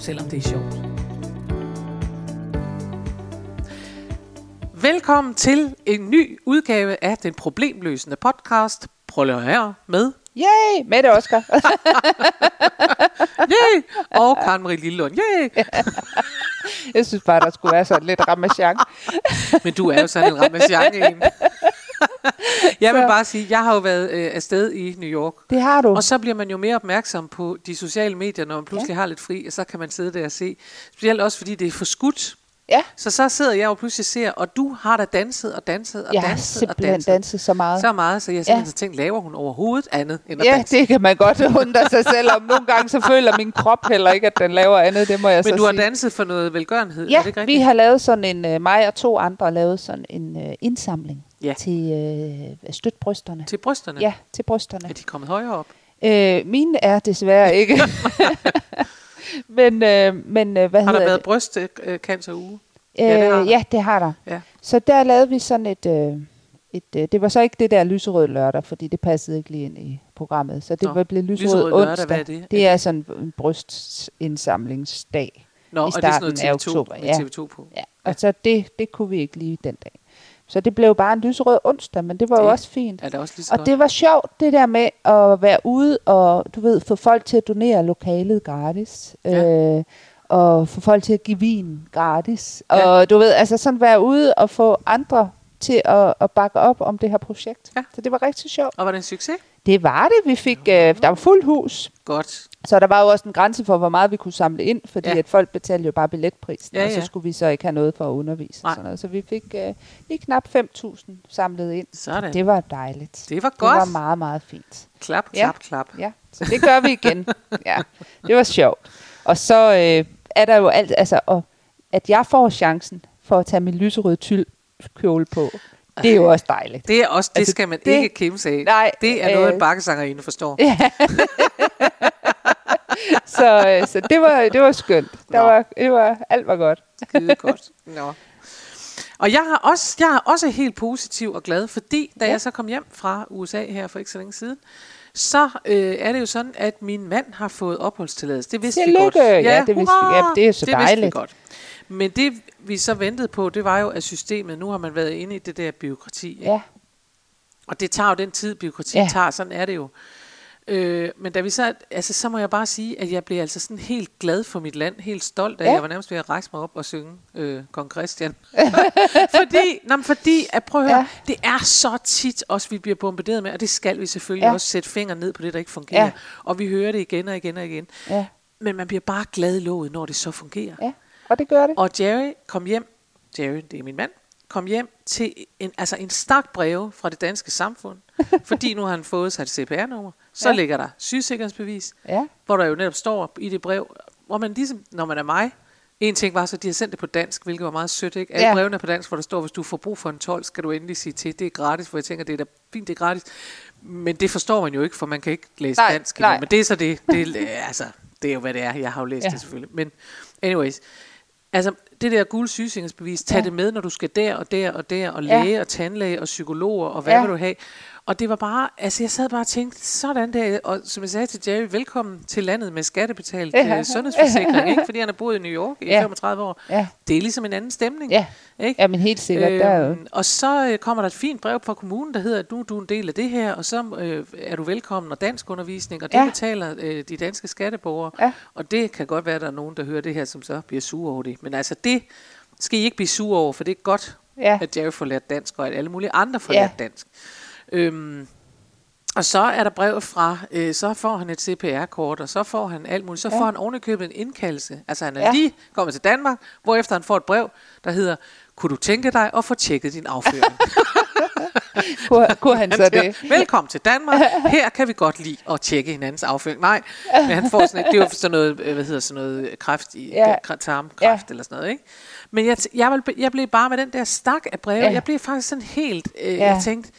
selvom det er sjovt. Velkommen til en ny udgave af den problemløsende podcast. Her med Yay! Mette Oscar. Yay! Og Karen Marie Lillund. Yay! Jeg synes bare, der skulle være sådan lidt ramachan. Men du er jo sådan en ramachan en. Jeg vil bare sige, jeg har jo været øh, afsted i New York. Det har du. Og så bliver man jo mere opmærksom på de sociale medier, når man pludselig ja. har lidt fri, og så kan man sidde der og se. Specielt også, fordi det er for skudt. Ja. Så så sidder jeg jo pludselig og ser, og du har da danset og danset og Jeg har danset og danset. danset så meget. Så meget, så jeg simpelthen Ja. ja. tænkt, laver hun overhovedet andet end at Ja, danse? det kan man godt undre sig selv om. Nogle gange så føler min krop heller ikke, at den laver andet. Det må jeg så Men du har sige. danset for noget velgørenhed, er Ja, det ikke vi rigtigt? har lavet sådan en, uh, mig og to andre har lavet sådan en uh, indsamling Ja. til uh, støt brysterne. Til brysterne? Ja, til brysterne. Er de kommet højere op? Øh, mine er desværre ikke. men, øh, men øh, hvad Har der hedder været det? Ja, det har Øh, ja, det har der. Ja. Så der lavede vi sådan et... Øh, et øh, det var så ikke det der lyserød lørdag, fordi det passede ikke lige ind i programmet. Så det Nå, var blevet lyserød, lyserød lørdag, onsdag. hvad er det? Det er sådan en brystindsamlingsdag. Nå, I og det er sådan noget starten af TV2, oktober, ja. TV2 på. Ja, og så det, det kunne vi ikke lige den dag. Så det blev bare en lyserød onsdag, men det var jo Det også fint. Er det også Og godt? det var sjovt, det der med at være ude og, du ved, få folk til at donere lokalet gratis. Ja. Øh, og få folk til at give vin gratis. Ja. Og du ved, altså sådan være ude og få andre til at, at bakke op om det her projekt. Ja. Så det var rigtig sjovt. Og var det en succes? Det var det. Vi fik, øh, der var fuld hus. Godt. Så der var jo også en grænse for, hvor meget vi kunne samle ind, fordi Ja. ja. at folk betalte jo bare billetprisen, Ja, og så ja. skulle vi så ikke have noget for at undervise. Nej. Og sådan noget. Så vi fik øh, lige knap 5.000 samlet ind. Sådan. Det var dejligt. Det var Det godt. var meget, meget fint. Klap, Ja. klap, klap. Ja, så det gør vi igen. ja, det var sjovt. Og så øh, er der jo alt, altså, og at jeg får chancen for at tage min lyserøde tyldkjole på, det er jo også dejligt. Det er også, det Altså, skal man det- ikke kimse af. Nej, Det er noget, øh, en bakkesangerinde forstår. Så, øh, så det var, det var skønt. Der Nå. var, det var, alt var godt. Skide godt. Nå. Og jeg har også, jeg er også helt positiv og glad, fordi da Ja. ja. jeg så kom hjem fra USA her for ikke så længe siden, så øh, er det jo sådan, at min mand har fået opholdstilladelse. Det vidste vi Tillykke! godt. Ja, det vidste vi. Ja, det er så det vidste vi dejligt. godt. Men det vi så ventede på, det var jo, at systemet, nu har man været inde i det der byråkrati. ikke? Ja, Og det tager jo den tid, byråkrati Ja. tager, sådan er det jo. Øh, men da vi så, altså, så må jeg bare sige, at jeg blev altså sådan helt glad for mit land, helt stolt af, Ja. jeg var nærmest ved at rejse mig op og synge øh, Kong Christian. fordi, men fordi, at prøv at høre, Ja. det er så tit også, vi bliver bombarderet med, og det skal vi selvfølgelig Ja. også sætte fingeren ned på det, der ikke fungerer. Ja. Og vi hører det igen og igen og igen. ja, Men man bliver bare glad i låget, når det så fungerer. ja. Og det gør det. Og Jerry kom hjem, Jerry, det er min mand, kom hjem til en, altså en stak breve fra det danske samfund, fordi nu har han fået sig et CPR-nummer. Så Ja. ligger der sygesikringsbevis, Ja, hvor der jo netop står i det brev, hvor man ligesom, når man er mig, en ting var så, at de har sendt det på dansk, hvilket var meget sødt, ikke? Alle Ja. brevene er på dansk, hvor der står, hvis du får brug for en 12, skal du endelig sige til. Det er gratis, for jeg tænker, det er da fint, det er gratis. Men det forstår man jo ikke, for man kan ikke læse Nej, dansk. nej. Men det er så det. det er, altså, det er jo, hvad det er. Jeg har jo læst ja. det selvfølgelig. Men anyways, Altså, det der gule sygesikringsbevis, tag Ja. ja. det med, når du skal der og der og der, og Ja. læge og tandlæge og psykologer, og hvad Ja. ja. vil du have? Og det var bare, altså jeg sad bare og tænkte, sådan der, og som jeg sagde til Jerry, velkommen til landet med skattebetalt Ja. ja. sundhedsforsikring, ikke? fordi han har boet i New York i Ja. 35 år. ja, Det er ligesom en anden stemning. ja. Ikke? Ja, men helt sikkert. der er jo, Øhm, og så øh, kommer der et fint brev fra kommunen, der hedder, at nu er du en del af det her, og så øh, er du velkommen, og dansk undervisning, og det Ja. betaler øh, de danske skatteborgere. Ja. Og det kan godt være, at der er nogen, der hører det her, som så bliver sure over det. Men altså det skal I ikke blive sure over, for det er godt, ja, at Jerry får lært dansk, og at alle mulige andre får ja. lært dansk. Øhm, og så er der brev fra, øh, så får han et CPR-kort, og så får han alt muligt. Så Ja. får han ovenikøbet en indkaldelse. Altså han er Ja. lige kommet til Danmark, hvorefter han får et brev, der hedder, kunne du tænke dig at få tjekket din afføring? kunne, kunne han så det? Velkommen til Danmark. Her kan vi godt lide at tjekke hinandens afføring. Nej, men han får sådan et, det er jo sådan noget, øh, hvad hedder sådan noget, kræft i, Ja. tarmkræft ja. eller sådan noget, ikke? Men jeg, jeg, jeg blev bare med den der stak af breve, Ja. jeg blev faktisk sådan helt, øh, ja. jeg tænkte,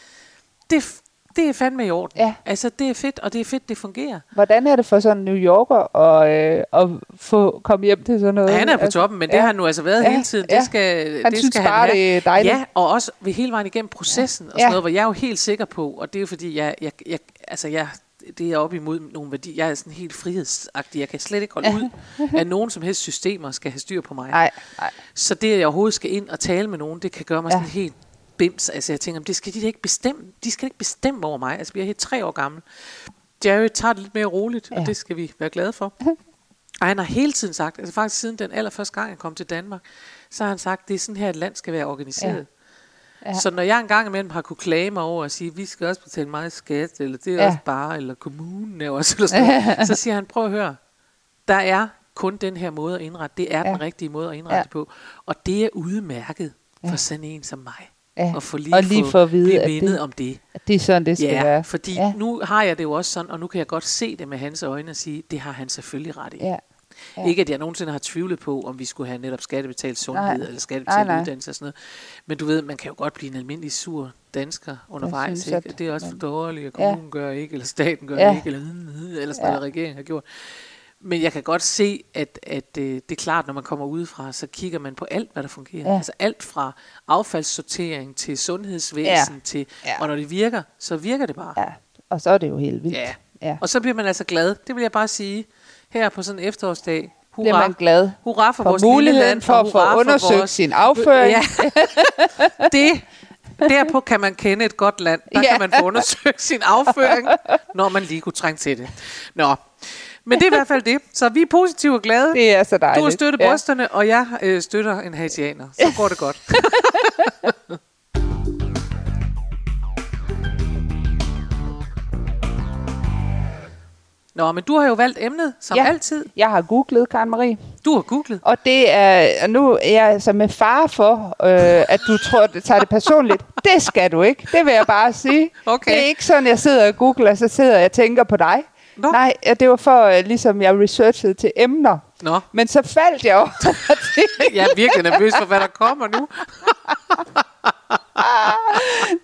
det, er det er fandme i orden. Ja. Altså, det er fedt, og det er fedt, det fungerer. Hvordan er det for sådan en New Yorker at, øh, at få komme hjem til sådan noget? Han er på Altså, toppen, men det ja. har han nu altså været Ja, hele tiden. ja. Det skal, Han det synes skal bare, han have. det er dejligt. Ja, og også ved hele vejen igennem processen og Ja. sådan noget, hvor jeg er jo helt sikker på, og det er jo fordi, jeg, jeg, jeg, altså jeg, det er op imod nogle værdier. Jeg er sådan helt frihedsagtig. Jeg kan slet ikke holde ud, at nogen som helst systemer skal have styr på mig. Nej, nej. Så det, at jeg overhovedet skal ind og tale med nogen, det kan gøre mig Ja. sådan helt bims. Altså jeg tænker, det skal de da ikke bestemme. De skal ikke bestemme over mig. Altså vi er helt tre år gammel. Jerry tager det lidt mere roligt, ja. Og det skal vi være glade for. Og han har hele tiden sagt, altså faktisk siden den allerførste gang, jeg kom til Danmark, så har han sagt, det er sådan her, et land skal være organiseret. Ja. Ja. Så når jeg engang imellem har kunne klage mig over og sige, vi skal også betale meget skat, eller det er Ja. også bare, eller kommunen er også, eller sådan noget, så siger han, prøv at høre, der er kun den her måde at indrette. Det er ja. Den rigtige måde at indrette ja. på. Og det er udmærket for Ja. sådan en som mig. Ja. Og, for lige, Og lige få, få at vide, at det- om det. At det er sådan, det skal Ja, være. fordi Ja. ja. nu har jeg det jo også sådan, og nu kan jeg godt se det med hans øjne og sige, det har han selvfølgelig ret i. Ja. Ja. Ikke at jeg nogensinde har tvivlet på, om vi skulle have netop skattebetalt sundhed Nej. eller Nej, skattebetalt nej. uddannelse og sådan noget. Men du ved, man kan jo godt blive en almindelig sur dansker undervejs. synes, ikke? at Det er også for dårligt, Ja. kommunen gør ikke, eller staten gør Ja. ikke, eller, eller sådan Ja. noget, regeringen har gjort. Men jeg kan godt se, at, at øh, det er klart, når man kommer udefra, så kigger man på alt, hvad der fungerer. Ja. Altså alt fra affaldssortering til sundhedsvæsen, Ja. til, Ja. og når det virker, så virker det bare. ja. Og så er det jo helt vildt. Ja. ja. Og så bliver man altså glad. Det vil jeg bare sige. Her på sådan en efterårsdag. Bliver Hurra. man glad Hurra for, for vores lille muligheden land, for at få for undersøgt vores... sin afføring. Ja. det, derpå kan man kende et godt land. Der Ja. kan man få undersøgt sin afføring, når man lige kunne trænge til det. Nå, men det er i hvert fald det. Så vi er positive og glade. Det er så dejligt. Du har støttet brysterne, og jeg øh, støtter en haitianer. Så går det godt. Nå, men du har jo valgt emnet, som Ja. ja. altid. Jeg har googlet, Karen Marie. Du har googlet. Og det er, og nu er jeg altså med far for, øh, at du tror, det tager det personligt. Det skal du ikke. Det vil jeg bare sige. Okay. Det er ikke sådan, jeg sidder og googler, og så sidder jeg og tænker på dig. Nå. Nej, ja, det var for, øh, ligesom jeg researchede til emner. Nå, Men så faldt jeg over det. jeg er virkelig nervøs for, hvad der kommer nu.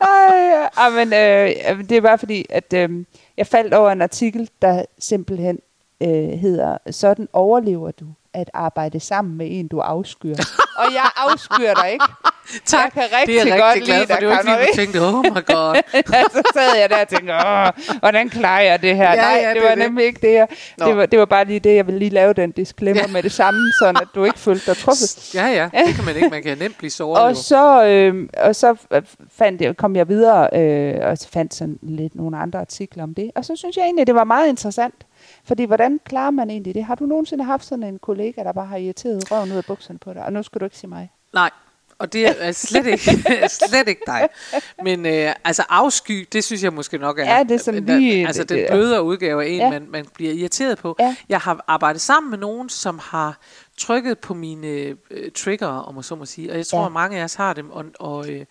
Nej, ja, men, øh, det er bare fordi, at øh, jeg faldt over en artikel, der simpelthen øh, hedder, sådan overlever du at arbejde sammen med en, du afskyr. og jeg afskyr dig ikke. Tak, Jeg kan rigtig det er jeg godt rigtig glad lide for. Det var ikke fordi, du tænkte, oh my god. så sad jeg der og tænkte, Åh, hvordan klarer jeg det her? Ja, Nej, ja, det det var det. nemlig ikke det her. Nå. Det var, det var bare lige det, jeg ville lige lave den disclaimer Ja. med det samme, sådan at du ikke følte dig truffet. Ja, ja, det kan man ikke. Man kan nemt blive såret. Og jo. så, øh, og så fandt jeg, kom jeg videre øh, og så fandt sådan lidt nogle andre artikler om det. Og så synes jeg egentlig, det var meget interessant. Fordi hvordan klarer man egentlig det? Har du nogensinde haft sådan en kollega, der bare har irriteret røven ud af bukserne på dig? Og nu skal du ikke sige mig. Nej, og det er slet ikke, slet ikke dig. Men øh, altså afsky, det synes jeg måske nok er... Ja, det er der- lige- Altså det- den blødere udgave af en, Ja. man, man bliver irriteret på. Ja. Jeg har arbejdet sammen med nogen, som har trykket på mine øh, trigger, om man så må sige. Og jeg tror, Ja. at mange af os har dem. Og, og øh,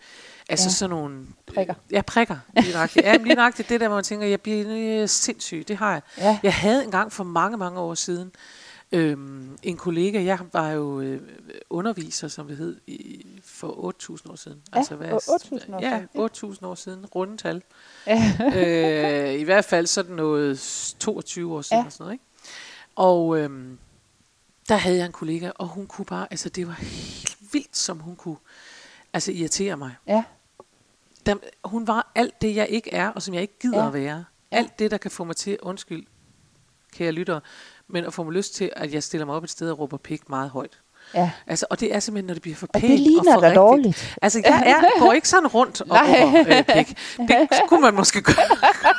altså Ja. sådan nogle... Prikker. Ja, prikker. Lige nøjagtigt. Ja, lige nøjagtigt det der, hvor man tænker, jeg bliver øh, sindssyg. Det har jeg. Ja. Jeg havde engang for mange, mange år siden øhm, en kollega, jeg var jo øh, underviser, som det hed, i, for 8.000 år siden. Ja, for 8.000 år ja, siden. 8.000 år siden, rundetal. Ja. øh, I hvert fald sådan noget 22 år siden Ja. ja. og sådan noget, ikke? Og øhm, der havde jeg en kollega, og hun kunne bare, altså det var helt vildt, som hun kunne altså irritere mig. Ja. Der, hun var alt det, jeg ikke er, og som jeg ikke gider Ja. ja. at være. Alt det, der kan få mig til, undskyld, kære lyttere, men at få mig lyst til, at jeg stiller mig op et sted og råber pik meget højt. ja. Altså, og det er simpelthen, når det bliver for Og pænt det ligner og for rigtigt. dårligt. Altså, jeg er, går ikke sådan rundt og råber øh, pik. Det kunne man måske gøre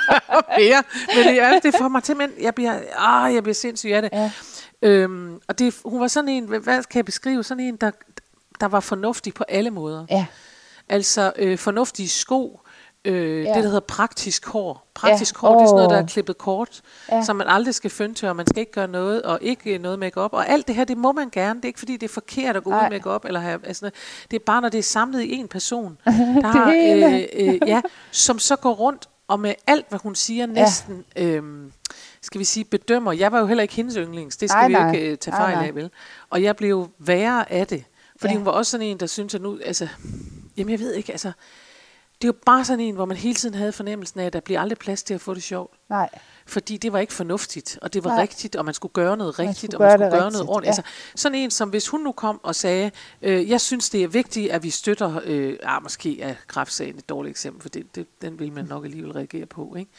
mere. Men det, er, det får mig simpelthen, jeg bliver, ah, jeg bliver sindssyg af det. Ja. Øhm, og det, hun var sådan en, hvad- hvad kan jeg beskrive, sådan en, der, der var fornuftig på alle måder. Ja. Altså øh, fornuftige sko, Øh, Ja. Det, der hedder praktisk hår. Praktisk Ja. hår, det er sådan noget, der er klippet kort, Ja. som man aldrig skal føntøre, og man skal ikke gøre noget, og ikke øh, noget makeup Og alt det her, det må man gerne. Det er ikke, fordi det er forkert at gå ud Nej. i makeup eller have, altså, det er bare, når det er samlet i en person, der har, øh, øh, ja, som så går rundt og med alt, hvad hun siger, næsten, ja. øhm, skal vi sige, bedømmer. Jeg var jo heller ikke hendes yndlings, det skal Nej, vi jo nej. ikke øh, tage Nej, fejl nej. af, vel? Og jeg blev værre af det, fordi Ja. hun var også sådan en, der synes, at nu, altså, jamen jeg ved ikke, altså, det jo bare sådan en, hvor man hele tiden havde fornemmelsen af, at der bliver aldrig plads til at få det sjovt. Nej. Fordi det var ikke fornuftigt, og det var Nej. Rigtigt, og man skulle gøre noget Man rigtigt, skulle og man skulle gøre rigtigt, noget ordentligt. ja. Altså, sådan en som, hvis hun nu kom og sagde, øh, jeg synes, det er vigtigt, at vi støtter, øh, ah, måske er kraftsagen et dårligt eksempel, for det, det, den vil man nok alligevel reagere på, ikke?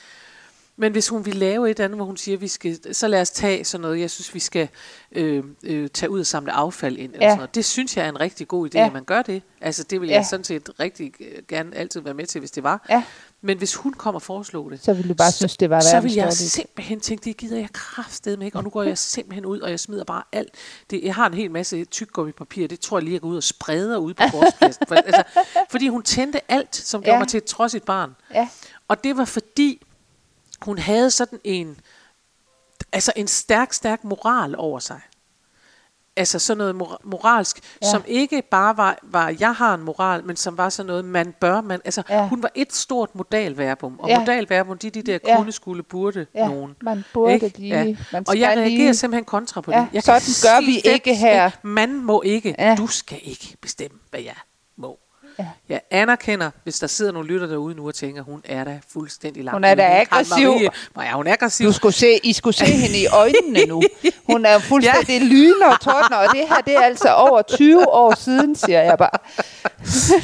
Men hvis hun vil lave et andet, hvor hun siger, vi skal, så lad os tage sådan noget, jeg synes, vi skal øh, øh, tage ud og samle affald ind. Eller Ja. sådan noget. Det synes jeg er en rigtig god idé, Ja. at man gør det. Altså det vil Ja. jeg sådan set rigtig øh, gerne altid være med til, hvis det var. Ja. Men hvis hun kom og foreslog det, Så ville du bare synes, det var så vil jeg simpelthen tænke, det gider jeg kraftedeme ikke, og nu går jeg simpelthen ud, og jeg smider bare alt. Det, jeg har en hel masse tyggegummi-papir, det tror jeg lige, jeg går ud og spreder ud på gårdspladsen. For, altså, fordi hun tændte alt, som gjorde Ja. mig til et trodsigt barn. Ja. Og det var fordi, hun havde sådan en, altså en stærk, stærk moral over sig. Altså sådan noget mor- moralsk, Ja. som ikke bare var, var, jeg har en moral, men som var sådan noget, man bør, man, altså Ja. hun var et stort modalverbum, og Ja. modalverbum, de de der Ja. kunne, skulle, burde Ja, nogen. man burde Ikke? lige. Ja. Man Og jeg reagerer lige. simpelthen kontra på Ja, det. Jeg sådan gør vi ikke her. Man må ikke. Ja. Du skal ikke bestemme, hvad jeg. Ja. Jeg anerkender, hvis der sidder nogle lytter derude nu og tænker, hun er da fuldstændig langt Hun er da aggressiv. Nej, ja, hun er aggressiv. Du skulle se, I skulle se hende i øjnene nu. Hun er fuldstændig ja. lyner og tordner, og det her det er altså over 20 år siden, siger jeg bare.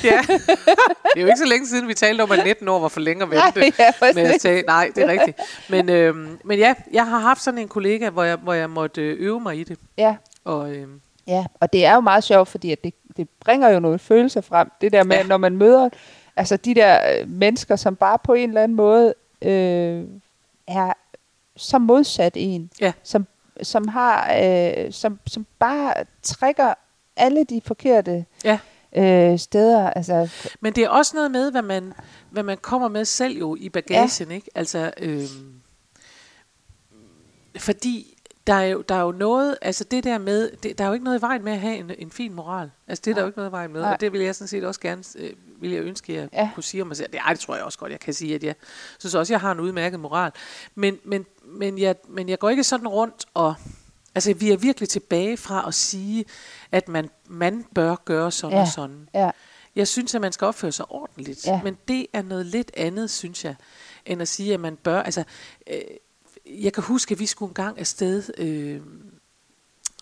ja. Det er jo ikke så længe siden, vi talte om, at 19 år var for længe at vente. Nej, ja, med at tage. Nej, det er rigtigt. Men, øhm, men ja, jeg har haft sådan en kollega, hvor jeg, hvor jeg måtte øh, øve mig i det. Ja, Og, øhm, ja, og det er jo meget sjovt, fordi at det, det bringer jo nogle følelser frem. Det der med, ja. Når man møder altså de der øh, mennesker, som bare på en eller anden måde øh, er så modsat en, Ja. som, som har, øh, som, som bare trækker alle de forkerte ja. øh, steder. Altså, Men det er også noget med, hvad man, hvad man kommer med selv jo i bagagen, ja. ikke? Altså, øhm, fordi der er, jo, der er jo noget, altså det der med, det, der er jo ikke noget i vejen med at have en, en fin moral. Altså det er der jo ikke noget i vejen med, Nej. og det vil jeg sådan set også gerne, øh, vil jeg ønske, at jeg Ja. kunne sige om mig selv. Det, ej, det tror jeg også godt, jeg kan sige, at jeg synes også, jeg har en udmærket moral. Men, men, men, jeg, men jeg går ikke sådan rundt og, altså vi er virkelig tilbage fra at sige, at man, man bør gøre sådan Ja. og sådan. ja, Jeg synes, at man skal opføre sig ordentligt. Ja. Men det er noget lidt andet, synes jeg, end at sige, at man bør... Altså, øh, jeg kan huske, at vi skulle en gang afsted øh,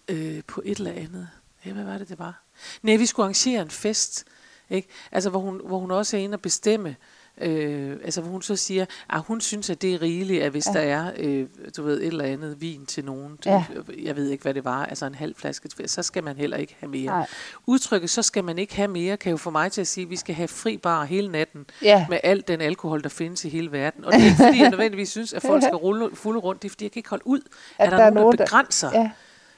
øh, på et eller andet. Ja, hvad var det, det var? Nej, vi skulle arrangere en fest, ikke? Altså, hvor hun, hvor hun også er inde og bestemme, Øh, altså hvor hun så siger, at hun synes, at det er rigeligt, at hvis Ja. der er, øh, du ved, et eller andet vin til nogen, Ja. jeg ved ikke, hvad det var, altså en halv flaske, så skal man heller ikke have mere. Nej. Udtrykket, så skal man ikke have mere, kan jo få mig til at sige, at vi skal have fri bar hele natten Ja. med al den alkohol, der findes i hele verden. Og det er ikke, fordi jeg nødvendigvis synes, at folk skal rulle fulde rundt. Det er, fordi jeg kan ikke holde ud, at, at der, er nogen, der begrænser Ja,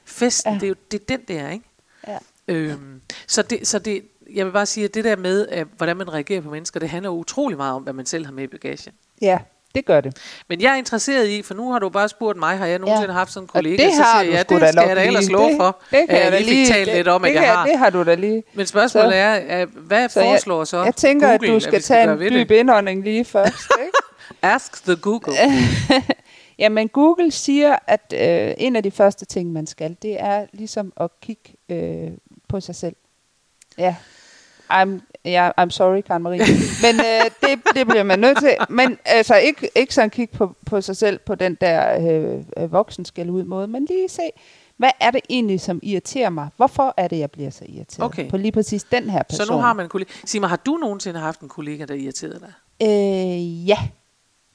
festen. Ja. Det er jo det er den der, ikke? ja. Øhm, så, det, så det, jeg vil bare sige, at det der med, at, hvordan man reagerer på mennesker, det handler utrolig meget om, hvad man selv har med i bagagen. ja, det gør det. Men jeg er interesseret i, for nu har du bare spurgt mig, har jeg nogensinde Ja. haft sådan en Og kollega? det så har siger jeg, sgu det skal jeg da ellers love det, for. Det kan at jeg lige fik talt det, lidt om, det, at jeg kan, har. Det har du da lige. Men spørgsmålet Så- er, at hvad Så jeg- foreslår så Jeg tænker, Google, at du skal vi tage en dyb det? indånding lige først. Ikke? Ask the Google. Jamen, Google siger, at øh, en af de første ting, man skal, det er ligesom at kigge øh, på sig selv. Ja. I'm, ja, I'm sorry, Karen Marie. Men øh, det, det bliver man nødt til. Men altså, ikke, ikke sådan kigge på, på sig selv på den der øh, øh, voksen skal ud måde, men lige se, hvad er det egentlig, som irriterer mig? Hvorfor er det, jeg bliver så irriteret Okay. på lige præcis den her person? Så nu har man en kollega. Sig mig, har du nogensinde haft en kollega, der irriterede dig? Øh, ja,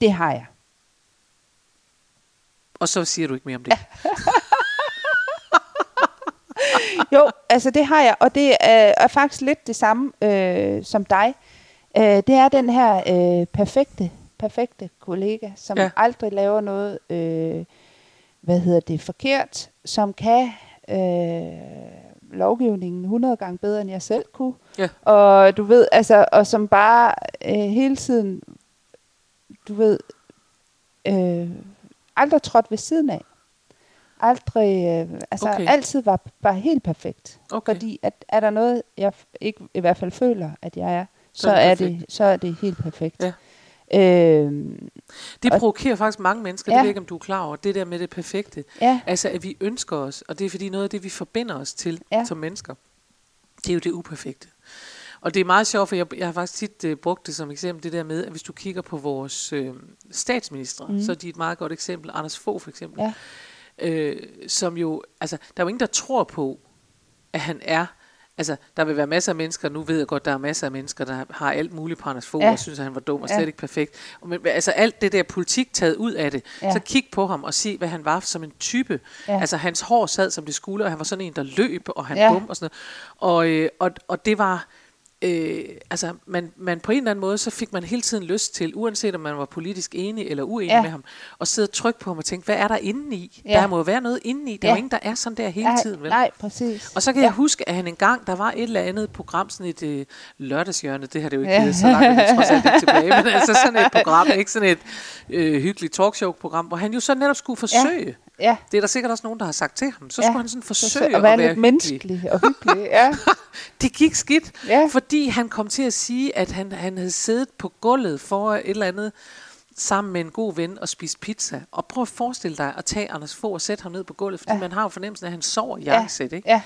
det har jeg. Og så siger du ikke mere om det. Jo, altså det har jeg, og det er, er faktisk lidt det samme øh, som dig. Øh, det er den her øh, perfekte, perfekte kollega, som. Ja. aldrig laver noget, øh, hvad hedder det, forkert, som kan øh, lovgivningen 100 gange bedre, end jeg selv kunne. Ja. Og du ved, altså, og som bare øh, hele tiden du ved, øh, aldrig trådt ved siden af. Aldrig, øh, altså Okay. altid var, var helt perfekt. Okay. Fordi at, er der noget, jeg ikke i hvert fald føler, at jeg er, Så så, er det perfekt. det, så er det helt perfekt. Ja. Øh, Det Og- provokerer faktisk mange mennesker, det Ja. ved jeg ikke, om du er klar over, det der med det perfekte. ja, Altså, at vi ønsker os, og det er fordi noget af det, vi forbinder os til ja. Som mennesker, det er jo det uperfekte. Og det er meget sjovt, for jeg, jeg har faktisk tit uh, brugt det som eksempel, det der med, at hvis du kigger på vores øh, statsminister, mm. Så er de et meget godt eksempel. Anders Fogh for eksempel. ja, øh, som jo, altså, der er jo ingen, der tror på, at han er, altså, der vil være masser af mennesker, nu ved jeg godt, der er masser af mennesker, der har alt muligt på Anders Fogh, ja. Og synes, at han var dum og Ja. slet ikke perfekt. Men altså, alt det der politik taget ud af det, ja. Så kig på ham og se, hvad han var som en type. Ja. Altså, hans hår sad, som det skulle, og han var sådan en, der løb, og han. Ja. bum og sådan noget. Og, øh, og, og det var, øh, altså, man, man på en eller anden måde, så fik man hele tiden lyst til, uanset om man var politisk enig eller uenig ja. Med ham, at sidde og trykke på ham og tænke, hvad er der inde i? Ja. Der må jo være noget inde i. Der er Ja. jo ingen, der er sådan der hele nej, tiden, vel? nej, præcis. Og så kan ja. jeg huske, at han engang, der var et eller andet program, sådan et øh, lørdagshjørne, det har det jo ikke Ja. ja. så langt, er det trods alt ikke tilbage, men altså sådan et program, ikke sådan et øh, hyggeligt talkshow-program, hvor han jo så netop skulle forsøge. Ja. Ja, Det er der sikkert også nogen, der har sagt til ham. Så Ja. skulle han sådan så, forsøge så, at være lidt hyggelig. menneskelig og hyggelig. Ja, Det gik skidt, Ja. fordi han kom til at sige, at han, han havde siddet på gulvet for et eller andet sammen med en god ven og spist pizza. Og prøv at forestille dig at tage Anders Fogh og sætte ham ned på gulvet, fordi ja. Ja. man har jo fornemmelsen af, at han sover i Ja. jakkesæt, ikke? ja,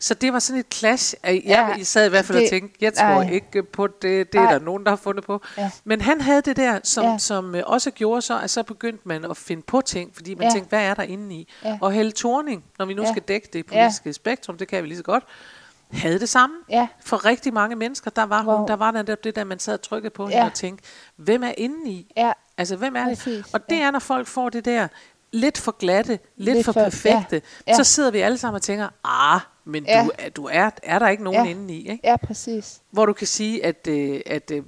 Så det var sådan et clash. Jeg, Ja, jeg sad i hvert fald og det- tænkte, jeg tror ej. ikke på det. Det er Ej. der nogen, der har fundet på. Ja. Men han havde det der, som, Ja. som øh, også gjorde så, at så begyndte man at finde på ting, fordi man Ja. tænkte, hvad er der inde i? Ja. Og Helle Thorning, når vi nu Ja. skal dække det politiske spektrum, det kan vi lige så godt, havde det samme. ja, For rigtig mange mennesker, der var, Wow. hun, der var netop det der, man sad og trykkede på Ja. hende og tænkte, hvem er inde i? ja, Altså, hvem er det? Præcis, Og det ja. er, når folk får det der lidt for glatte, lidt, lidt Lidt for for- perfekte, ja, ja. så sidder vi alle sammen og tænker, ah, men Ja. du, er, du er, er der ikke nogen Ja. inde i, ikke? ja, præcis. Hvor du kan sige, at, øh, at øh,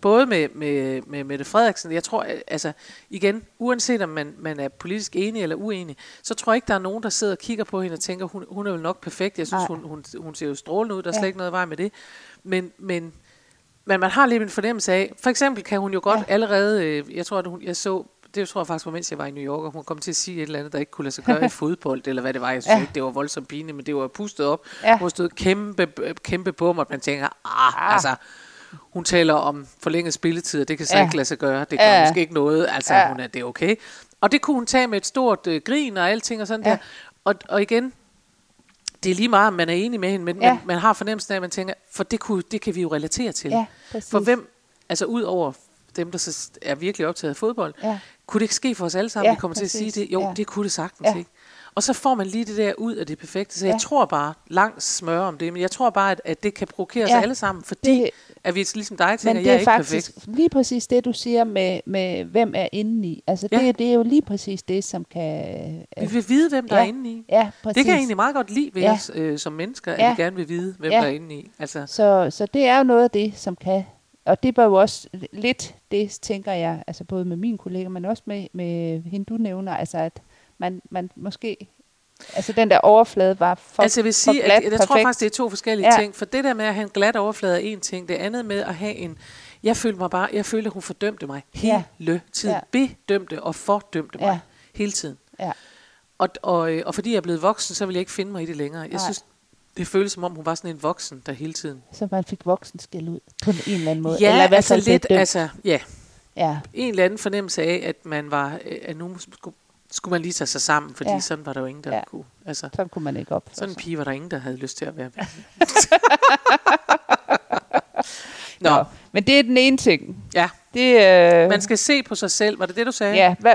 både med, med, med Mette Frederiksen, jeg tror, at, altså igen, uanset om man, man er politisk enig eller uenig, så tror jeg ikke, der er nogen, der sidder og kigger på hende og tænker, hun, hun er jo nok perfekt. Jeg synes, hun, hun, hun ser jo strålende ud, der er slet Ja. ikke noget vej med det. Men, men, men man har lidt en fornemmelse af, for eksempel kan hun jo godt ja. Allerede, øh, jeg tror, at hun, jeg så, det tror jeg faktisk var, mens jeg var i New York, og hun kom til at sige et eller andet, der ikke kunne lade sig gøre i fodbold, eller hvad det var. Jeg synes ja. Ikke, det var voldsomt pinligt, men det var pustet op. Ja. Hun stod kæmpe, kæmpe bum, og man tænker, ah, Ah. altså, hun taler om forlænget spilletid, og det kan så Ja. ikke lade sig gøre. Det gør Ja. måske ikke noget. Altså, Ja. hun er, det er okay. Og det kunne hun tage med et stort øh, grin og alting og sådan Ja. der. Og, og igen, det er lige meget, om man er enig med hende, men Ja. man, man har fornemmelsen af, at man tænker, for det, kunne, det kan vi jo relatere til. Ja, præcis. For hvem, altså ud over dem, der så er virkelig optaget af fodbold, Ja. kunne det ikke ske for os alle sammen, Ja, vi kommer til at sige præcis. det? Jo, Ja. det kunne det sagtens Ja. ikke. Og så får man lige det der ud af det perfekte. Så jeg Ja. tror bare, langt smør om det, men jeg tror bare, at, at det kan provokere os Ja. alle sammen, fordi Det- at vi ligesom dig tænker, det jeg er er ikke faktisk perfekt. lige præcis det, du siger med, med hvem er inde i. Altså, Ja. det, det er jo lige præcis det, som kan... Vi vil vide, hvem der Ja. er inde i. Ja, præcis. Det kan jeg egentlig meget godt lide ved Ja. os øh, som mennesker, at Ja. vi gerne vil vide, hvem Ja. der er inde i. Altså, Så, så det er jo noget af det, som kan... Og det var jo også lidt det, tænker jeg, altså både med mine kolleger, men også med, med hende, du nævner, altså at man, man måske... Altså den der overflade var for altså jeg vil for sige, glat, at jeg, jeg tror faktisk, det er to forskellige Ja. ting. For det der med at have en glat overflade er en ting. Det andet med at have en... Jeg følte mig bare, jeg følte, at hun fordømte mig Ja. hele tiden. Ja. Bedømte og fordømte mig Ja. hele tiden. Ja. Og, og, øh, og fordi jeg er blevet voksen, så vil jeg ikke finde mig i det længere. Jeg Nej. synes, det føles som om, hun var sådan en voksen, der hele tiden... Så man fik voksen skæld ud på en eller anden måde. Ja, eller i hvert altså lidt, altså, ja, Ja, en eller anden fornemmelse af, at man var, øh, at nu skulle, skulle man lige tage sig sammen, fordi ja. Ja. sådan var der jo ingen, der Ja. kunne. Altså, sådan kunne man ikke opføre sådan en pige var der ingen, der havde lyst til at være med. Nå, Nå. Men det er den ene ting. ja. Det, øh, Man skal se på sig selv. Var det det, du sagde? Ja, hvad,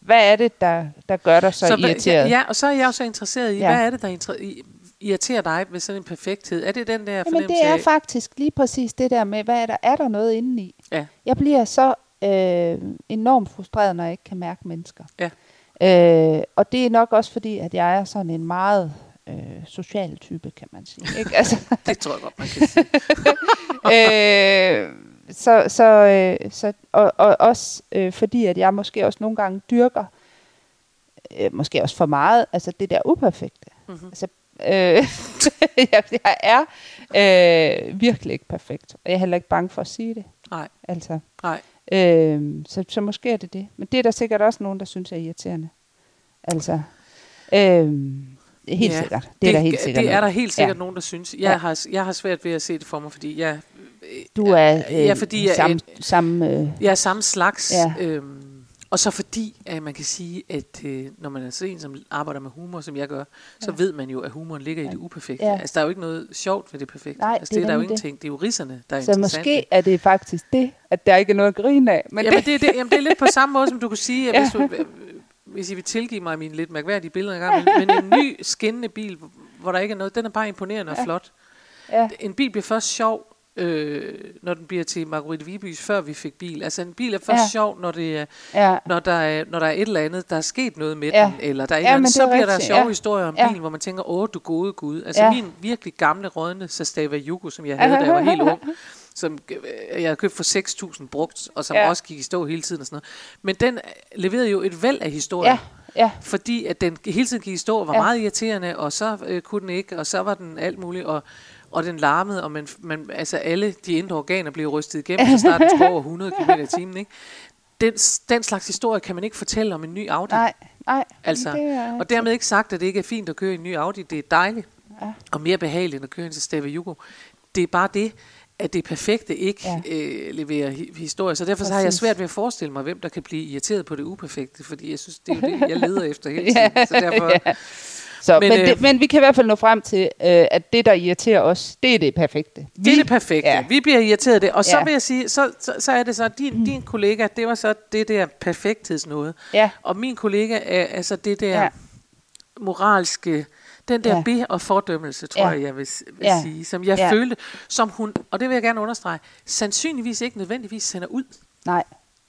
hvad er det, der, der gør dig så, så irriteret? Ja, og så er jeg også interesseret i, Ja. hvad er det, der inter- i- irriterer dig ved sådan en perfekthed? Er det den der Jamen, fornemmelse det er af... faktisk lige præcis det der med, hvad er der, er der noget indeni? Ja. Jeg bliver så øh, enormt frustreret, når jeg ikke kan mærke mennesker. Ja. Øh, og det er nok også fordi, at jeg er sådan en meget øh, social type, kan man sige. Ikke? Altså, Det tror jeg godt, man kan sige. øh, så, så, øh, så, og, og også øh, fordi, at jeg måske også nogle gange dyrker, øh, måske også for meget, altså det der uperfekte. Mhm. Altså, øh, jeg, er øh, virkelig ikke perfekt, og jeg er heller ikke bange for at sige det. Nej, Altså, nej. Øh, så, så måske er det det. Men det er der sikkert også nogen, der synes er irriterende. Altså, øh, helt Ja, sikkert. Det, er der helt sikkert. Det er der nogen. helt sikkert Ja. nogen, der synes. Jeg, Ja. har, jeg har svært ved at se det for mig, fordi jeg, Du er øh, Ja, fordi jeg- samme, samme øh, jeg er samme slags. Ja. Øhm, og så fordi, at man kan sige, at øh, når man er så en, som arbejder med humor, som jeg gør, så ved man jo, at humoren ligger i det uperfekte. Ja. Altså, der er jo ikke noget sjovt ved det perfekte. Nej, altså, det er det, er der jo nemlig det. ingenting. Det er jo risserne, der er Så måske er det faktisk det, at der ikke er noget at grine af. Men Men jamen, det, det, er det, jamen, det er lidt på samme måde, som du kunne sige, at Ja. hvis, du, hvis I vil tilgive mig mine lidt mærkværdige billeder engang, men, men en ny skinnende bil, hvor- der ikke er noget, den er bare imponerende og Ja. flot. ja, En bil bliver først sjov, øh, når den bliver til Margrethe Vibys, før vi fik bil. Altså en bil er først Ja. sjov, når det er ja, når der, er, når der er et eller andet, der er sket noget med Ja. den, eller der er et Ja, eller andet, det så bliver der rigtigt, sjove ja. historier om Ja. bilen, hvor man tænker, åh, du gode gud. Altså Ja. min virkelig gamle rådne Sastava Yugo, som jeg havde, da jeg var helt ung, som øh, jeg havde købt for 6.000 brugt, og som Ja. også gik i stå hele tiden og sådan noget. Men den øh, leverede jo et væld af historier. ja, ja, Fordi at den hele tiden gik i stå og var ja. meget irriterende, og så øh, kunne den ikke, og så var den alt muligt, og, og den larmede, og man, man, altså alle de indre organer blev rystet igennem, så snart den skulle over 100 km i timen. Ikke? Den, den slags historie kan man ikke fortælle om en ny Audi. nej, nej. Altså, det er, Og dermed ikke sagt, at det ikke er fint at køre en ny Audi. Det er dejligt Ja. og mere behageligt end at køre til Stave Jugo. Det er bare det, at det perfekte ikke Ja. ja. øh, leverer hi- historie. Så derfor så har jeg svært ved at forestille mig, hvem der kan blive irriteret på det uperfekte, fordi jeg synes, det er jo det, jeg leder efter hele tiden. Så derfor, ja. Så, men, Men, øh, det, men vi kan i hvert fald nå frem til, øh, at det, der irriterer os, det er det perfekte. Vi, Det er det perfekte. Ja. Vi bliver irriteret af det. Og så Ja. vil jeg sige, så, så, så er det så, din, din kollega, det var så det der perfekthedsnåde. Ja, Og min kollega er altså det der Ja. moralske, den der Ja. be- og fordømmelse, tror Ja. jeg, jeg vil, vil Ja. sige, som jeg ja. følte, som hun, og det vil jeg gerne understrege, sandsynligvis ikke nødvendigvis sender ud, nej.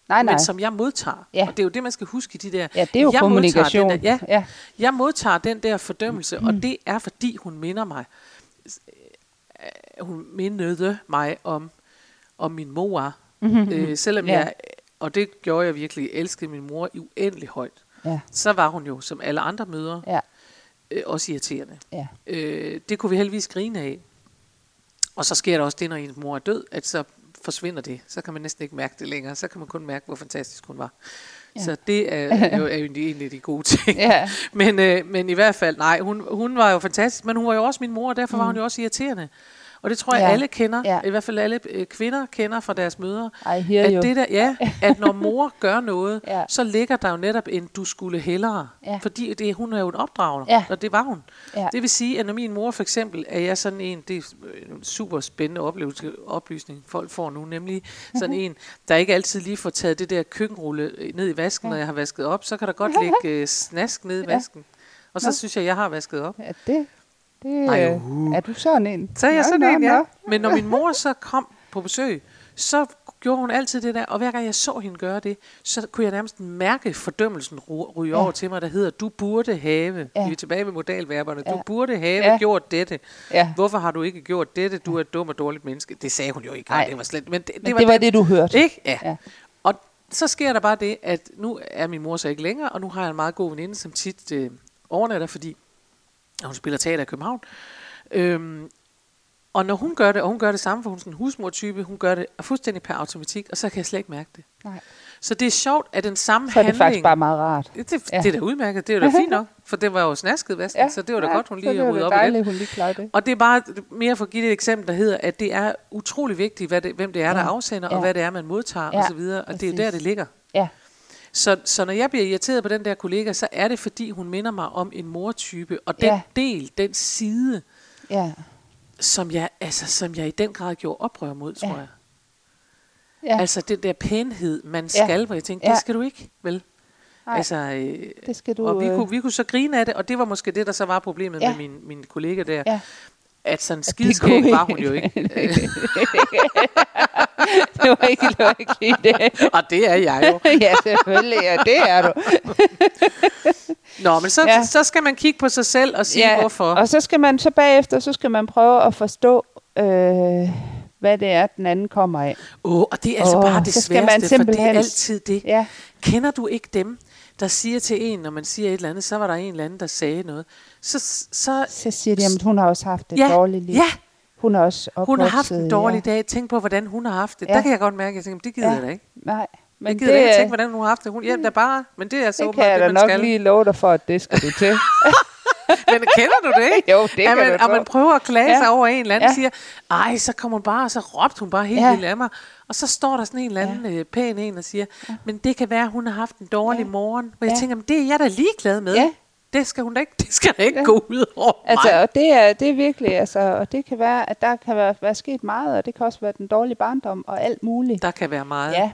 Nej, nej. men som jeg modtager. Ja. Og det er jo det, man skal huske i de der... Ja, det er jo jeg kommunikation. Der, ja, ja. jeg modtager den der fordømmelse, mm. og det er, fordi hun minder mig, hun mindede mig om, om min mor, Mm-hmm. øh, selvom Ja. jeg, og det gjorde jeg virkelig, elskede min mor i uendelig højt. ja, Så var hun jo, som alle andre mødre, ja, øh, også irriterende. ja. Øh, det kunne vi heldigvis grine af. Og så sker der også det, når ens mor er død, at så forsvinder det. Så kan man næsten ikke mærke det længere. Så kan man kun mærke, hvor fantastisk hun var. Ja. Så det er jo, er jo egentlig de gode ting. ja. Men, øh, men i hvert fald, nej, hun, hun var jo fantastisk, men hun var jo også min mor, og derfor mm. var hun jo også irriterende. Og det tror jeg, Ja. ja. alle kender, Ja. ja. i hvert fald alle øh, kvinder kender fra deres mødre, at you. det der, ja, at når mor gør noget, Ja. ja. så ligger der jo netop en, du skulle hellere. Ja. Fordi det, hun er jo en opdrager, Ja. og det var hun. Ja. Det vil sige, at når min mor for eksempel, er jeg sådan en, det er en super spændende oplevelse, oplysning, folk får nu, nemlig sådan en, der ikke altid lige får taget det der køkkenrulle øh, ned i vasken, Ja. når jeg har vasket op, så kan der godt ligge øh, snask ned i Ja. vasken. Og så Nå. synes jeg, jeg har vasket op. Ja, det, det Ej, øh, uh. er du sådan en? Så er jeg Nå, sådan nå, en, ja. nå. Men når min mor så kom på besøg, så gjorde hun altid det der, og hver gang jeg så hende gøre det, så kunne jeg nærmest mærke fordømmelsen ry- ryge Ja. over til mig, der hedder, du burde have, Ja. vi er tilbage ved modalverberne, Ja. du burde have Ja. gjort dette. Ja. Hvorfor har du ikke gjort dette? Du er et dumt og dårligt menneske. Det sagde hun jo ikke, Nej. Nej. det var slet, men det, Men det var, det, var det, du hørte. Ikke? Ja. Ja. ja. Og så sker der bare det, at nu er min mor så ikke længere, og nu har jeg en meget god veninde, som tit øh, overnatter, fordi hun spiller teater i København. Øhm, og når hun gør det, og hun gør det samme, for hun er sådan en husmortype, hun gør det fuldstændig per automatik, og så kan jeg slet ikke mærke det. Nej. Så det er sjovt, at den samme Så er det handling... faktisk bare meget rart. Det, det, Ja. det er da udmærket, det er da fint nok, for det var jo snasket vasken, ja. så det var da ja, godt, hun så lige det rydde op dejligt, hun lige klarede det. Og det er bare mere for at give det et eksempel, der hedder, at det er utrolig vigtigt, hvad det, hvem det er, der Ja. afsender, Ja. og hvad det er, man modtager Ja, osv., og det er der, det ligger. Ja, Så, så når jeg bliver irriteret på den der kollega, så er det, fordi hun minder mig om en mortype, og den Ja. del, den side, ja, som jeg, altså, som jeg i den grad gjorde oprør mod, tror Ja. jeg. ja. Altså den der pænhed, man Ja. skal, hvor jeg tænkte, Ja. det skal du ikke, vel? Nej, Altså, øh, det skal du... og vi øh, kunne, vi kunne så grine af det, og det var måske det, der så var problemet ja. med min, min kollega der. Ja. At sådan det kunne var hun jo ikke. det var ikke lykkeligt, det. og det er jeg jo. ja, selvfølgelig, ja, det er du. Nå, men så, Ja. så skal man kigge på sig selv og sige, ja. hvorfor. Og så skal man så bagefter, så skal man prøve at forstå, øh, hvad det er, den anden kommer af. Åh, og det er altså Åh, bare det så man sværeste, for det er altid det. Ja, Kender du ikke dem, der siger til en, når man siger et eller andet, så var der en eller anden, der sagde noget. Så, så så siger de, at hun har også haft et ja, dårligt liv. ja, Hun er også Hun har haft en opvokset, dårlig dag. Tænk på, hvordan hun har haft det. Ja. Der kan jeg godt mærke, at jeg tænker, det gider Ja. jeg da ikke. Nej, Men jeg gider det, ikke tænke, hvordan hun har haft det. Hun hjem der bare, men det er så det kan jeg da nok skal. lige love dig for, at det skal du til. Men kender du det ikke? jo, det at kan man, at få. man prøver at klage Ja. sig over en eller anden, Ja. siger, ej, så kommer hun bare, og så råbte hun bare helt Ja. vildt af mig. Og så står der sådan en eller anden øh, pæn en og siger, men det kan være, at hun har haft en dårlig Ja. morgen. Hvor jeg Ja. tænker, men det er jeg da ligeglad med. Ja. Det skal hun da ikke, det skal da ikke Ja. gå ud over Altså, og det er, det er virkelig, altså, og det kan være, at der kan være, være sket meget, og det kan også være den dårlige barndom og alt muligt. Der kan være meget. Ja,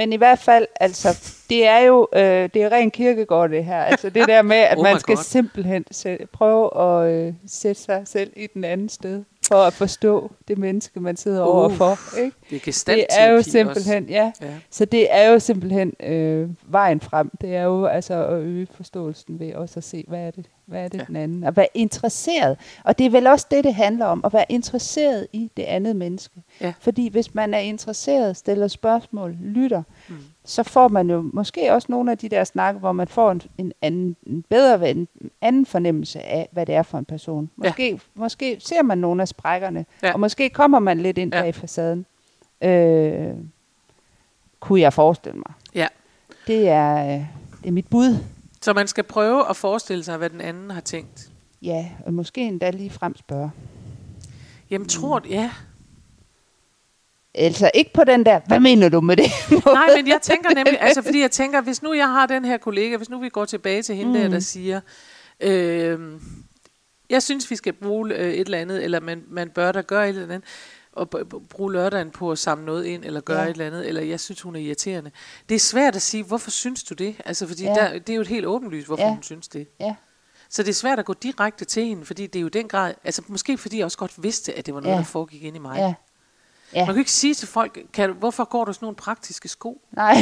men i hvert fald, altså, det er jo, øh, det er ren kirkegård det her. Altså det der med, at Oh man skal God. simpelthen prøve at øh, sætte sig selv i den anden sted, for at forstå det menneske, man sidder Uh, overfor. Ikke? Det er Det er jo også. simpelthen, ja. Ja. Så det er jo simpelthen øh, vejen frem. Det er jo altså at øge forståelsen ved også at se, hvad er det, hvad er det Ja. ja. den anden. At være interesseret. Og det er vel også det, det handler om. At være interesseret i det andet menneske. Ja. Fordi hvis man er interesseret, stiller spørgsmål, lytter, Mm. Så får man jo måske også nogle af de der snakke, hvor man får en, en, anden, en bedre en anden fornemmelse af, hvad det er for en person. Måske, ja. måske ser man nogle af sprækkerne, Ja. og måske kommer man lidt ind Ja. ja. bag facaden. Øh, kunne jeg forestille mig. Ja. Det er, øh, det er mit bud. Så man skal prøve at forestille sig, hvad den anden har tænkt. Ja, og måske endda lige frem spørge. Jamen, tror du, ja. Altså ikke på den der, hvad mener du med det? Nej, men jeg tænker nemlig, altså fordi jeg tænker, hvis nu jeg har den her kollega, hvis nu vi går tilbage til hende mm. der, der siger, øh, jeg synes, vi skal bruge øh, et eller andet, eller man, man bør da gøre et eller andet, og bruge lørdagen på at samle noget ind, eller gøre ja. Et eller andet, eller jeg synes, hun er irriterende. Det er svært at sige, hvorfor synes du det? Altså, fordi ja. Der, det er jo et helt åbenlyst, hvorfor ja. Hun synes det. ja, Så det er svært at gå direkte til hende, fordi det er jo den grad, altså måske fordi jeg også godt vidste, at det var noget, ja. Der foregik ind i mig. ja, Man ja. kan jo ikke sige til folk, kan, hvorfor går du sådan nogle praktiske sko? Nej,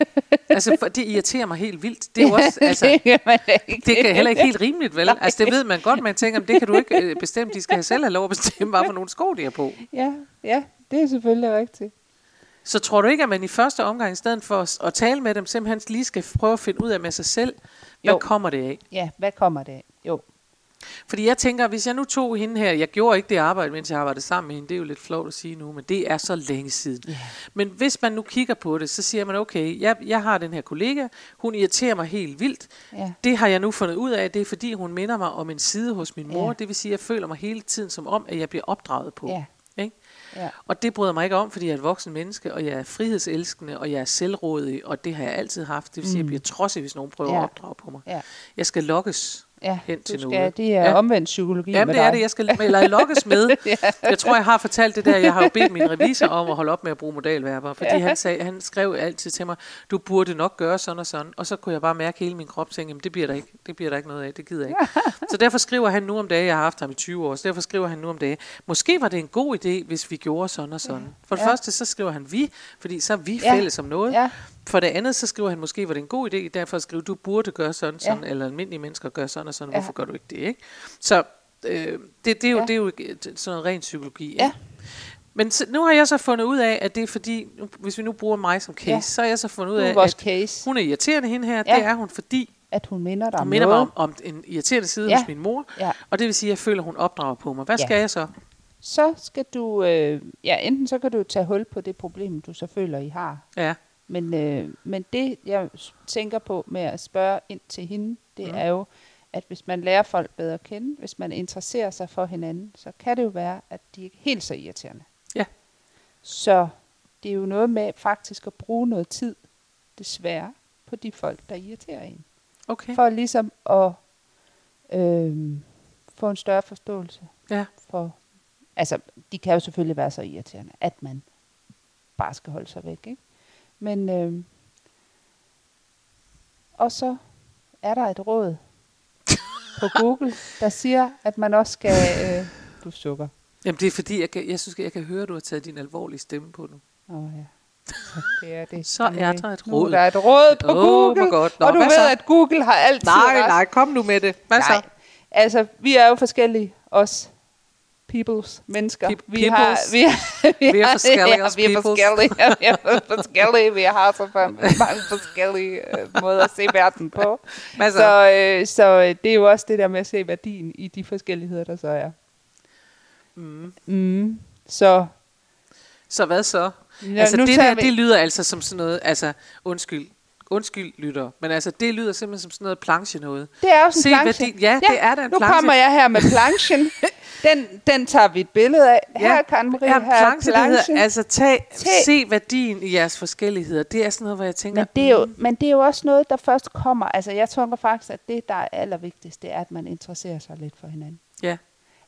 Altså, for det irriterer mig helt vildt. Det er jo også, altså, det kan man ikke. det er heller ikke helt rimeligt, vel? Altså, det ved man godt, man tænker, men det kan du ikke øh, bestemme. De skal selv have lov at bestemme, hvad for nogle sko de er på. Ja, ja, det er selvfølgelig rigtigt. Så tror du ikke, at man i første omgang, i stedet for at, at tale med dem, simpelthen lige skal prøve at finde ud af med sig selv, hvad Jo. kommer det af? Ja, hvad kommer det af? Jo. Fordi jeg tænker, hvis jeg nu tog hende her, jeg gjorde ikke det arbejde, mens jeg arbejdede sammen med hende, det er jo lidt flot at sige nu, men det er så længe siden. Ja. Men hvis man nu kigger på det, så siger man, okay, jeg, jeg har den her kollega, hun irriterer mig helt vildt. Ja. Det har jeg nu fundet ud af, det er fordi, hun minder mig om en side hos min mor. Ja. Det vil sige, at jeg føler mig hele tiden som om, at jeg bliver opdraget på. Ja. Ikke? Ja. Og det bryder mig ikke om, fordi jeg er et voksen menneske, og jeg er frihedselskende, og jeg er selvrådig, og det har jeg altid haft. Det vil sige, at jeg bliver trodsig, hvis nogen prøver Mm. Ja. at opdrage på mig. Ja. Jeg skal lokkes Ja, hen du til skal, det er Ja. ja. omvendt psykologi Jamen med det er dig. det, jeg skal eller lokkes med. Ja. Jeg tror, jeg har fortalt det der. Jeg har jo bedt min revisor om at holde op med at bruge modalverber, fordi Ja. han, sagde, han skrev altid til mig, du burde nok gøre sådan og sådan. Og så kunne jeg bare mærke hele min krop, tænke, jamen det bliver der ikke, det bliver der ikke noget af, det gider jeg ikke. Så derfor skriver han nu om dagen, jeg har haft ham i 20 år, så derfor skriver han nu om dagen, måske var det en god idé, hvis vi gjorde sådan og sådan. For det Ja. første, så skriver han vi, fordi så er vi Ja. fælles om noget. Ja. For det andet, så skriver han måske, var det en god idé, derfor at skrive, du burde gøre sådan, sådan Ja. eller almindelige mennesker gør sådan og sådan, Ja. hvorfor gør du ikke det, ikke? Så øh, det, det, er jo, Ja. det er jo sådan noget ren psykologi. ikke? Ja. Men så, nu har jeg så fundet ud af, at det er fordi, nu, hvis vi nu bruger mig som case, Ja. så har jeg så fundet ud af, at case, hun er irriterende hende her. Ja. Det er hun, fordi at hun minder dig hun om minder mig noget. om, om en irriterende side Ja. hos min mor. Ja. Og det vil sige, at jeg føler, at hun opdrager på mig. Hvad Ja. skal jeg så? Så skal du, øh, ja, enten så kan du tage hul på det problem, du så føler, I har. Ja, Men, øh, men det, jeg tænker på med at spørge ind til hende, det Mhm. mm. er jo, at hvis man lærer folk bedre at kende, hvis man interesserer sig for hinanden, så kan det jo være, at de ikke er helt så irriterende. Ja. Så det er jo noget med faktisk at bruge noget tid, desværre, på de folk, der irriterer en. okay. For ligesom at øh, få en større forståelse Ja. for... Altså, de kan jo selvfølgelig være så irriterende, at man bare skal holde sig væk, ikke? Men, øh, og så er der et råd på Google, der siger, at man også skal... Øh, du sukker. Jamen det er fordi, jeg, kan, jeg synes, jeg kan høre, at du har taget din alvorlige stemme på nu. Åh oh, ja. Så det er det. Så er der et Nu råd. er der et råd på Åh, Google. godt. Nå, og du ved, så? at Google har altid ret. kom nu med det. Hvad Nej, altså, vi er jo forskellige, os peoples, mennesker. Pe- vi har, peoples. vi, har, Vi er forskellige, ja, vi er forskellige. Ja, vi er forskellige. Vi har så mange forskellige øh, måder at se verden på. Hvad så? Så, øh, så øh, det er jo også det der med at se værdien i de forskelligheder, der så er. Mm. Mm. Så, Så hvad så? Ja, altså det der, vi- det lyder altså som sådan noget, altså undskyld, undskyld lytter, men altså det lyder simpelthen som sådan noget planche noget. det er også en Se, planche. hvad de- ja, det er da en nu planche. kommer jeg her med planchen. Den, den tager vi et billede af. Her, Ja, Karen Marie, Ja, her er planche, det hedder, altså tag, Tag. se værdien i jeres forskelligheder. Det er sådan noget, hvor jeg tænker, Men det, er jo, men det er jo også noget, der først kommer. Altså, jeg tror faktisk, at det, der er allervigtigst, det er, at man interesserer sig lidt for hinanden. ja,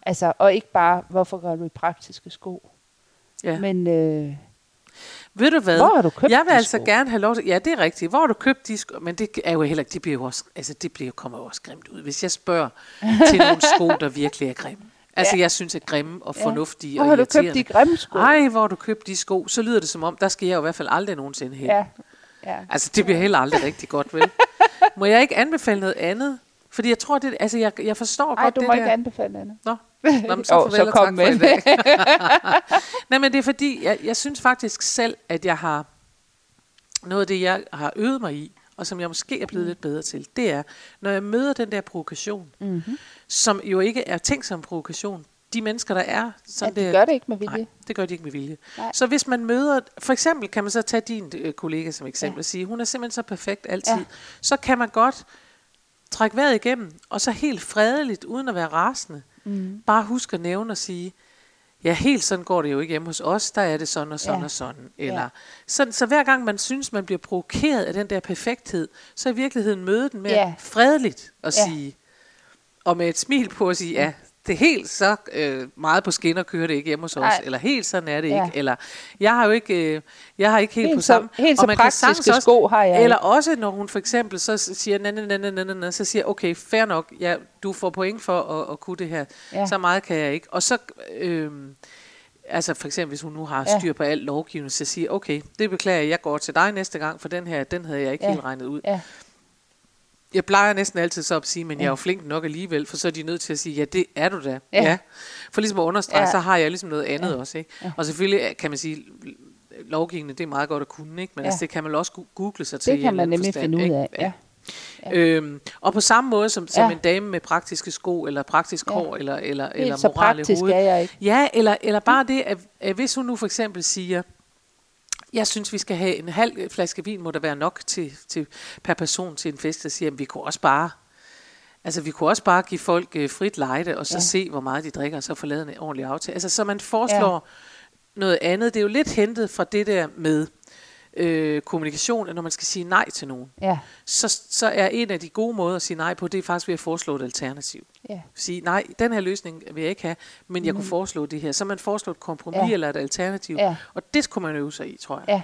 Altså, og ikke bare, hvorfor gør du i praktiske sko? ja. Men øh, Ved du hvad? Hvor har du købt Jeg vil de altså sko? gerne have lov til... Ja, det er rigtigt. Hvor har du købt de sko? Men det er jo heller ikke... Det bliver jo også... Altså, det bliver, kommer jo også grimt ud. Hvis jeg spørger til nogle sko, der virkelig er grimme. Altså, Ja. jeg synes er grimme og Ja. fornuftige hvor og har du købt de grimme sko? Ej, hvor har du købt de sko? Så lyder det som om, der skal jeg jo i hvert fald aldrig nogensinde hen. Ja, ja. Altså, det bliver heller aldrig rigtig godt, vel? Må jeg ikke anbefale noget andet? Fordi jeg tror, det... Altså, jeg, jeg forstår Ej, godt du det må der... ikke anbefale andet. Nå, Nå men så Jo, så kom tak for i med. dag. Nej, men det er fordi, jeg, jeg synes faktisk selv, at jeg har noget af det, jeg har øvet mig i, og som jeg måske er blevet Mm. lidt bedre til, det er, når jeg møder den der provokation, Mm-hmm. som jo ikke er tænkt som provokation, de mennesker, der er Ja, sådan de der, gør det ikke med vilje. Nej, det gør de ikke med vilje. Nej. Så hvis man møder, for eksempel kan man så tage din øh, kollega som eksempel ja. og sige, hun er simpelthen så perfekt altid. Ja. Ja. Så kan man godt trække vejret igennem, og så helt fredeligt, uden at være rasende, Mm. bare huske at nævne og sige, ja, helt sådan går det jo ikke hjemme hos os, der er det sådan og sådan Ja. og sådan. Eller, Ja. sådan. Så hver gang man synes, man bliver provokeret af den der perfekthed, så i virkeligheden møde den med Ja. fredeligt og Ja. sige, og med et smil på at sige, ja, det er helt så øh, meget på skinner kører det ikke hjemme hos os, eller helt sådan er det Ja. ikke, eller jeg har jo ikke, øh, jeg har ikke helt, Helt på så- samme. helt og så man praktiske sagtens sko har jeg Eller ikke. også når hun for eksempel så siger, na, na, na, na, na, så siger okay, fair nok, ja, du får point for at, at kunne det her, Ja. ja. så meget kan jeg ikke. Og så, øh, altså for eksempel hvis hun nu har Ja. styr på alt lovgivning, så siger okay, det beklager jeg, jeg går til dig næste gang, for den her, den havde jeg ikke Ja. helt regnet ud. Ja. Jeg plejer næsten altid så at sige, men jeg er jo flink nok alligevel, for så er de nødt til at sige, ja, det er du da. Ja. Ja. For ligesom at understrege, Ja. så har jeg ligesom noget andet Ja. også. Ikke? Ja. Og selvfølgelig kan man sige, lovgivning, det er meget godt at kunne, ikke? men Ja. altså, det kan man også google sig til. Det kan man nemlig forstand, finde ud ikke? af. Ja. Ja. Øhm, og på samme måde som, som Ja. en dame med praktiske sko, eller praktisk Ja. hår, eller, eller, eller Helt moral i hovedet. er jeg ikke. Ja, eller, eller bare det, at, at hvis hun nu for eksempel siger, jeg synes, vi skal have en halv flaske vin, må der være nok til, til per person til en fest, og siger, at vi kunne også bare, altså vi kunne også bare give folk øh, frit lejde, og så ja. se, hvor meget de drikker, og så få lavet en ordentlig aftale. Altså, så man foreslår ja. noget andet. Det er jo lidt hentet fra det der med øh, kommunikation, at når man skal sige nej til nogen, Ja. så, så er en af de gode måder at sige nej på, det er faktisk ved at foreslå et alternativ. Ja. Sige, nej, den her løsning vil jeg ikke have, men jeg kunne foreslå det her. Så man foreslår et kompromis Ja. eller et alternativ, Ja. og det skulle man øve sig i, tror jeg. Ja.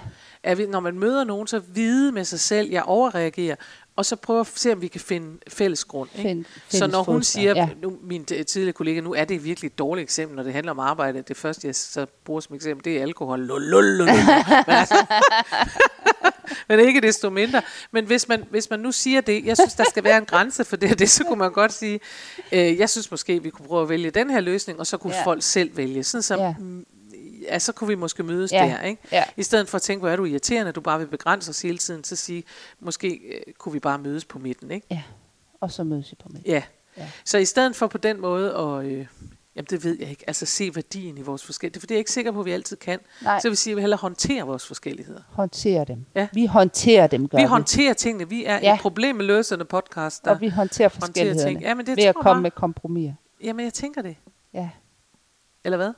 At når man møder nogen, så vide med sig selv, jeg overreagerer, og så prøve at se, om vi kan finde fælles grund. Ikke? Find så fælles når hun siger, ja. nu, min tidligere kollega, nu er det virkelig et dårligt eksempel, når det handler om arbejde. Det første, jeg så bruger som eksempel, det er alkohol. Lul, lul, lul, lul. Men, altså, men ikke desto mindre. Men hvis man, hvis man nu siger det, jeg synes, der skal være en grænse for det og det, så kunne man godt sige, øh, jeg synes måske, vi kunne prøve at vælge den her løsning, og så kunne ja. folk selv vælge. Sådan så, Ja. Ja. så kunne vi måske mødes Ja. der, ikke? Ja. I stedet for at tænke, hvor er du irriterende, du bare vil begrænse os hele tiden, så sige, måske øh, kunne vi bare mødes på midten, ikke? ja. Og så mødes I på midten. Ja. Ja. Så i stedet for på den måde at, øh, jamen det ved jeg ikke, altså se værdien i vores forskelligheder, for det er jeg ikke sikker på, at vi altid kan. Nej. Så vil sige, at vi hellere håndtere vores forskelligheder. Håndtere dem. Ja. Vi håndterer dem, gør vi vi. håndterer tingene. Vi er Ja. et problemløsende podcast, der Og vi håndterer håndterer forskellighederne. ting. Ja, men det ved at komme bare. med kompromiser. Jamen, jeg tænker det. Ja. Eller hvad?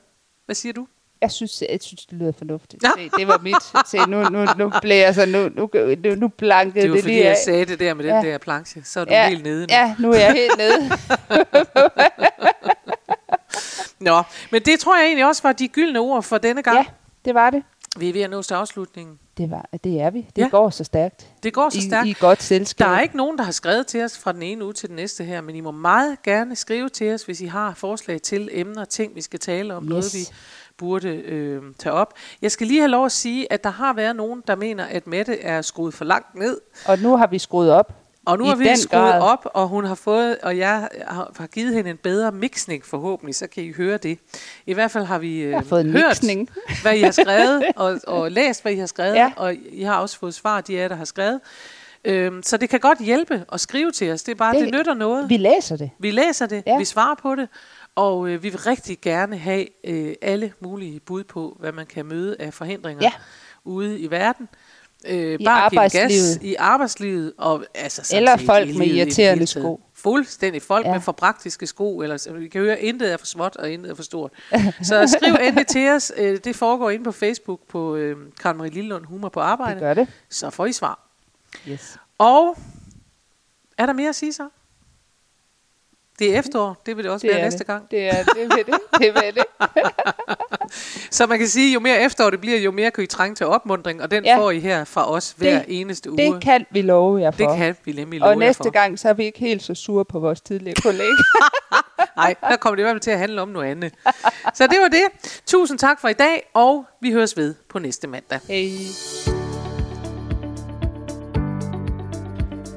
Hvad siger du? Jeg synes, jeg synes, det lyder fornuftigt. Se, det var mit. Se, nu, nu, nu blev jeg så, nu, nu, nu, nu blankede Det var det fordi, lige af. jeg sagde det der med den Ja. der planche. Så er du ja, helt nede nu. Ja, nu er jeg helt nede. Nå, men det tror jeg egentlig også var de gyldne ord for denne gang. ja, det var det. Vi er ved at nå til afslutningen. Det, var, det er vi. Det Ja. går så stærkt. Det går så I, stærkt. I godt selskab. Der er ikke nogen, der har skrevet til os fra den ene uge til den næste her, men I må meget gerne skrive til os, hvis I har forslag til emner, ting, vi skal tale om, yes. noget vi burde øh, tage op. Jeg skal lige have lov at sige, at der har været nogen, der mener, at Mette er skruet for langt ned, Og nu har vi skruet op. og nu I har vi skruet grad. op, og hun har fået, og jeg har, givet hende en bedre mixning forhåbentlig, så kan I høre det. I hvert fald har vi øh, har fået hørt, mixning. hvad I har skrevet, og, og læst, hvad I har skrevet, Ja. og I har også fået svar, de af jer, der har skrevet. Øhm, så det kan godt hjælpe at skrive til os. Det er bare, det, Det- nytter noget. Vi læser det. Vi læser det, ja. vi svarer på det, Og øh, vi vil rigtig gerne have øh, alle mulige bud på, hvad man kan møde af forhindringer Ja. ude i verden. Øh, I bare give gas arbejdslivet. i arbejdslivet. Og, altså, Eller set folk med det irriterende sko. Fuldstændig. Folk Ja. med for praktiske sko. Eller, vi kan høre, intet er for småt, og intet er for stort. Så skriv endelig til os. Øh, det foregår inde på Facebook på øh, Karen Marie Lillund Humor på Det arbejde. gør det. Så får I svar. Yes. Og er der mere at sige så? Det er efterår. Det vil det også Det være næste det. gang. Det er det ved det. Det ved det. Så man kan sige, jo mere efterår det bliver, jo mere kan I trænge til opmundring, og den Ja. får I her fra os hver Det- eneste uge. Det kan vi love jer for. det kan vi nemlig love og næste for. gang, så er vi ikke helt så sure på vores tidligere kollega. Nej, der kommer det i hvert fald til at handle om noget andet. Så det var det. Tusind tak for i dag, og vi høres ved på næste mandag. Hej.